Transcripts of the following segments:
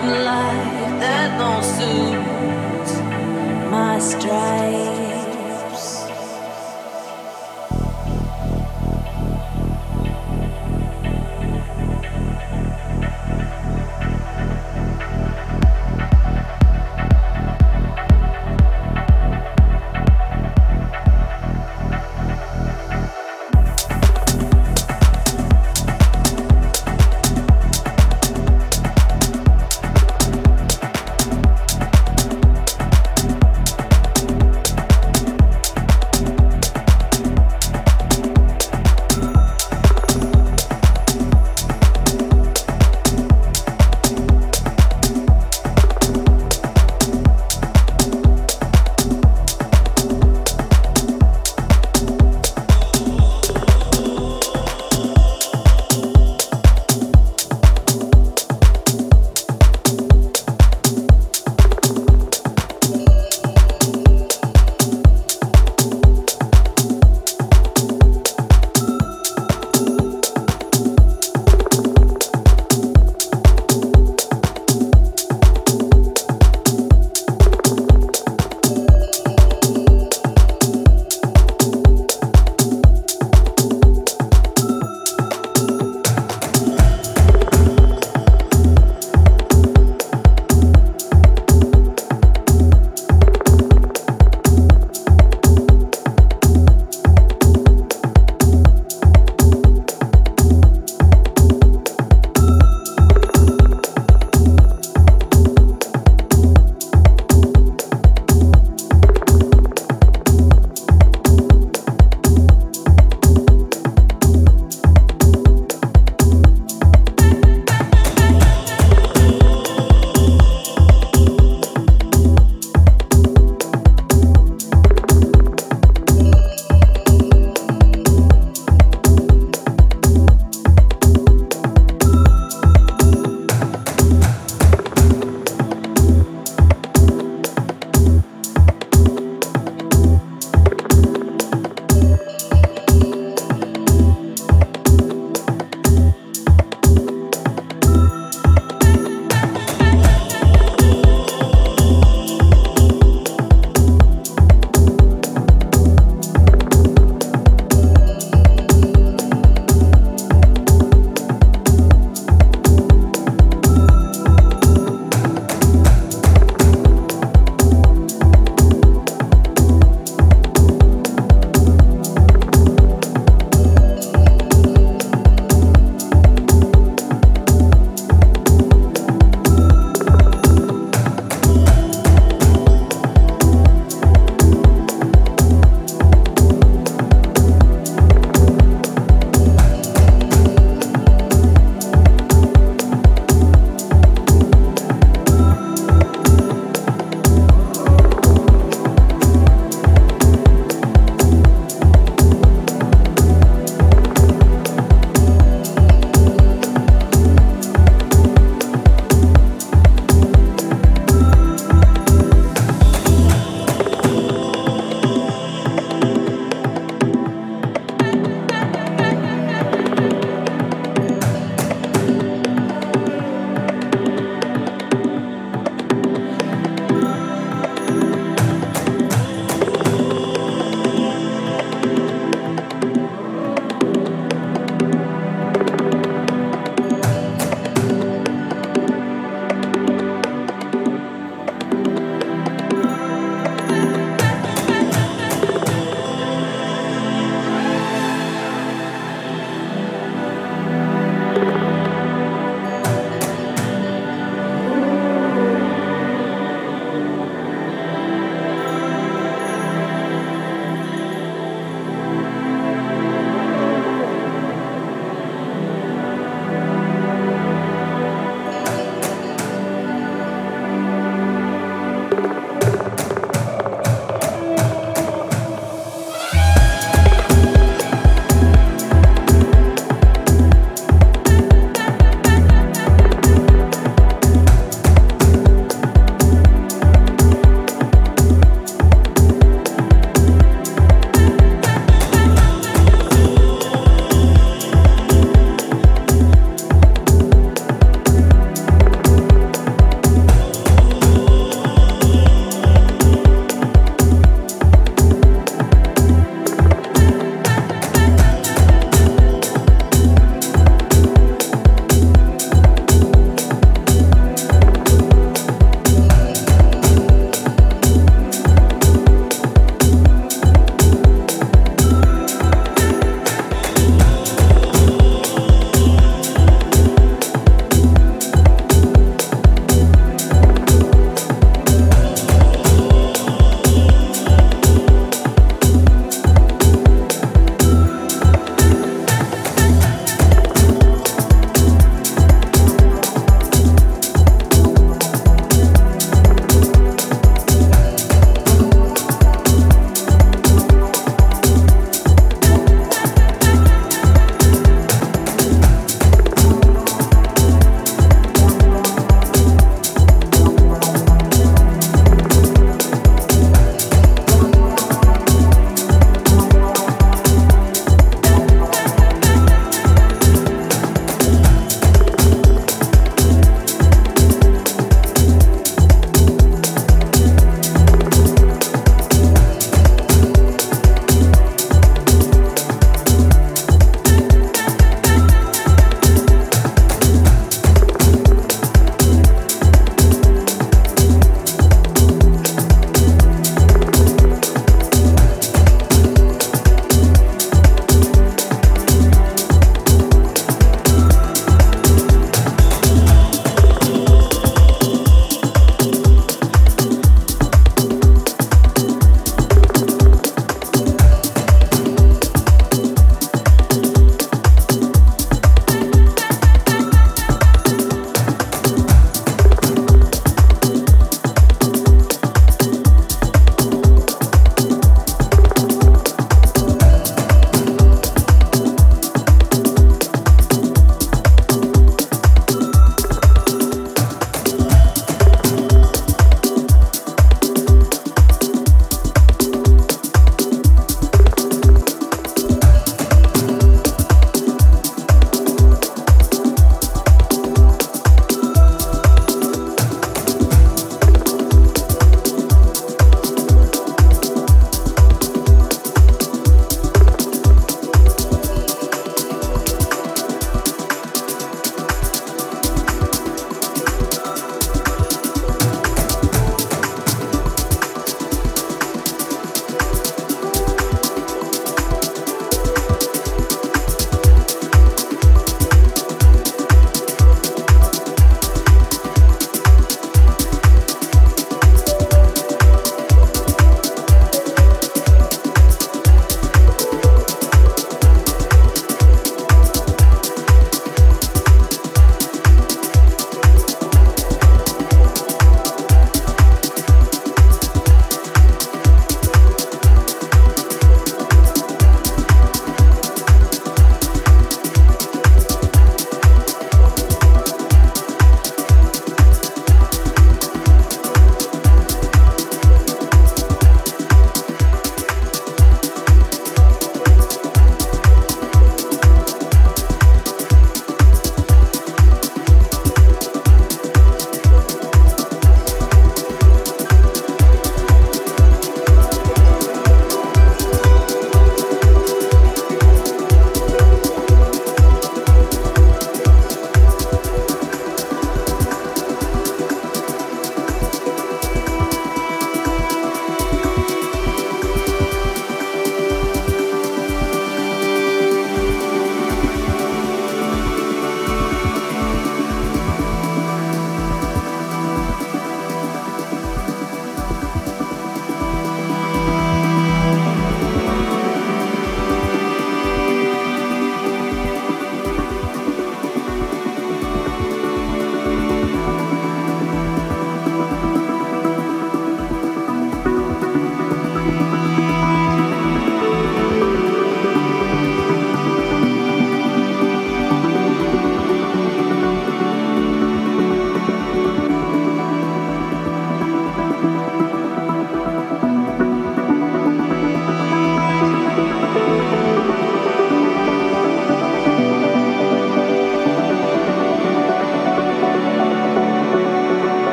modern life that most suits my stride.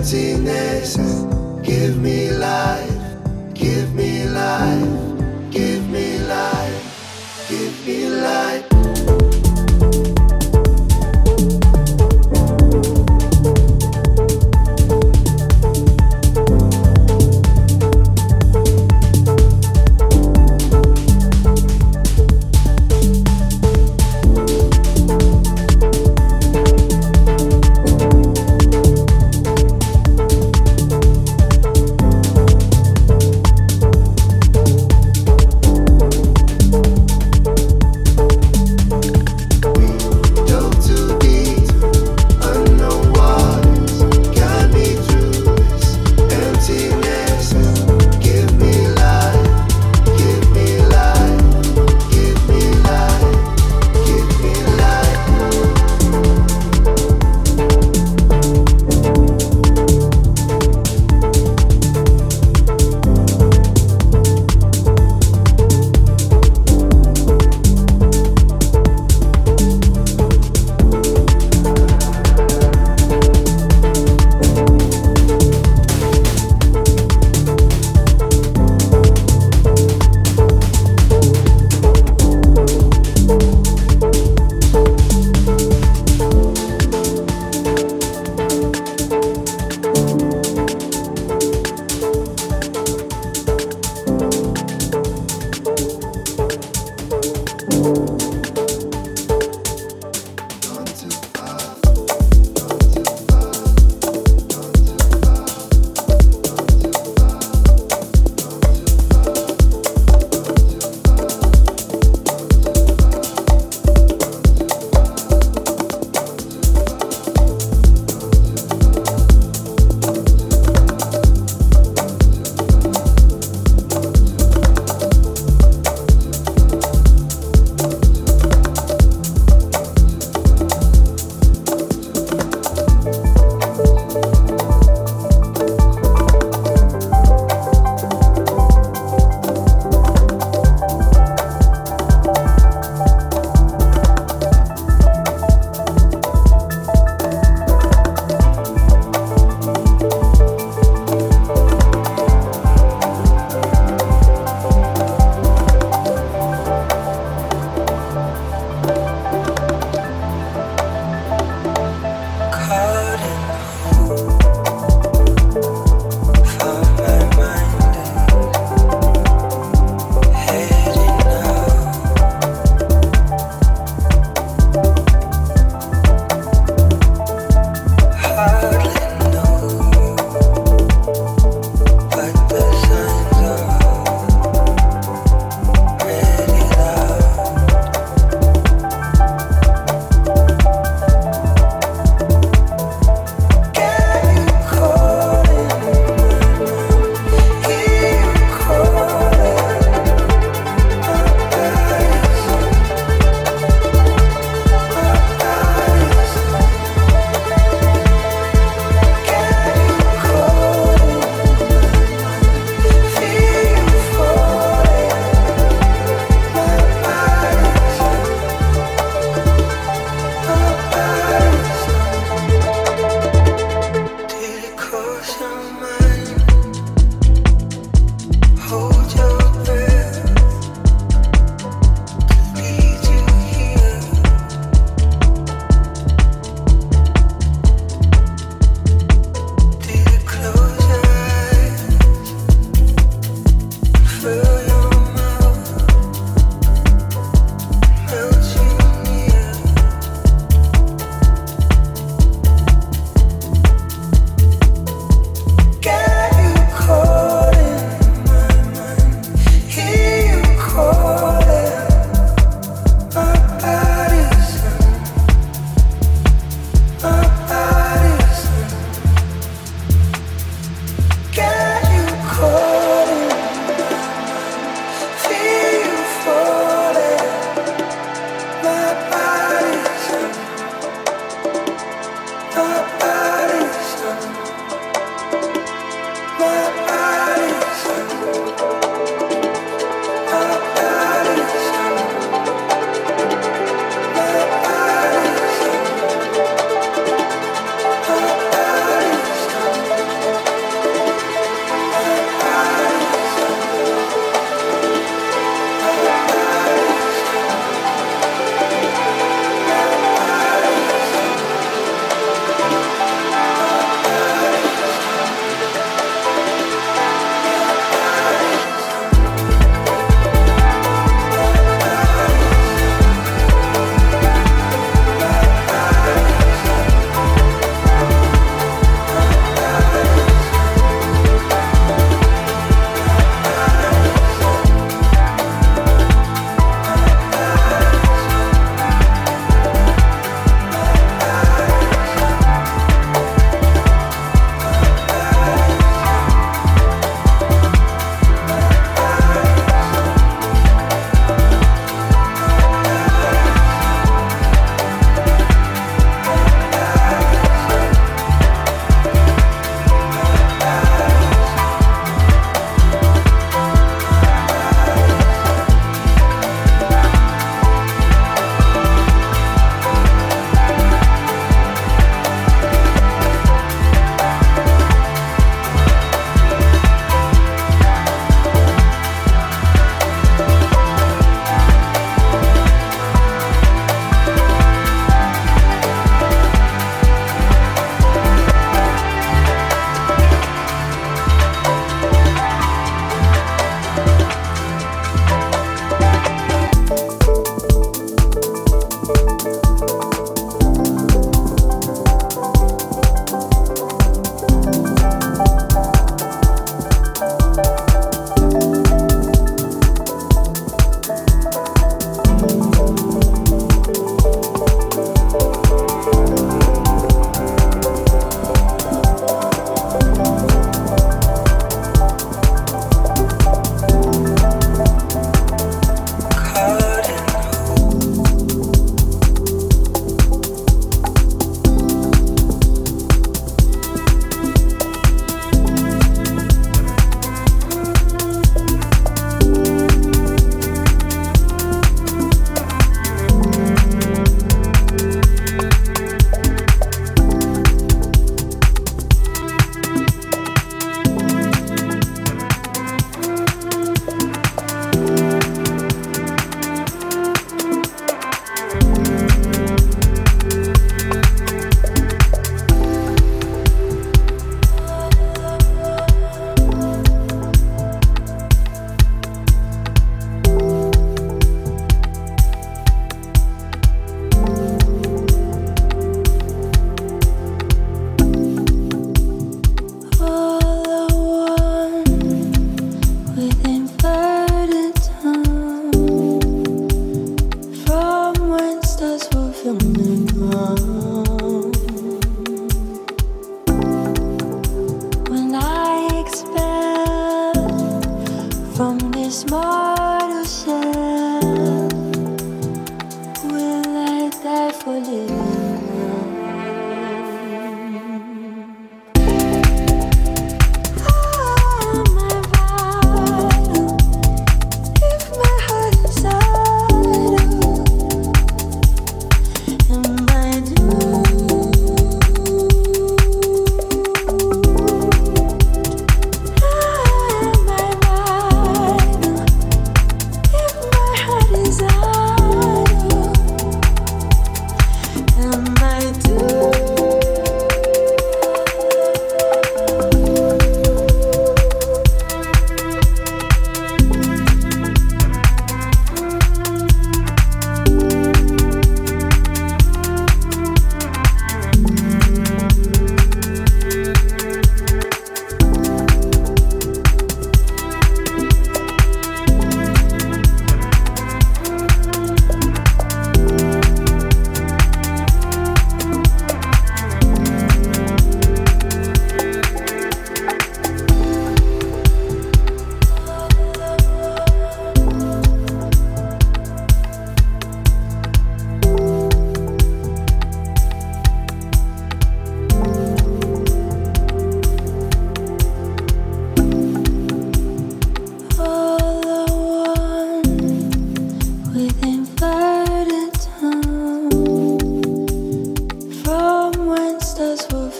emptiness. Give me life, give me life, give me life, give me life.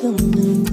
filming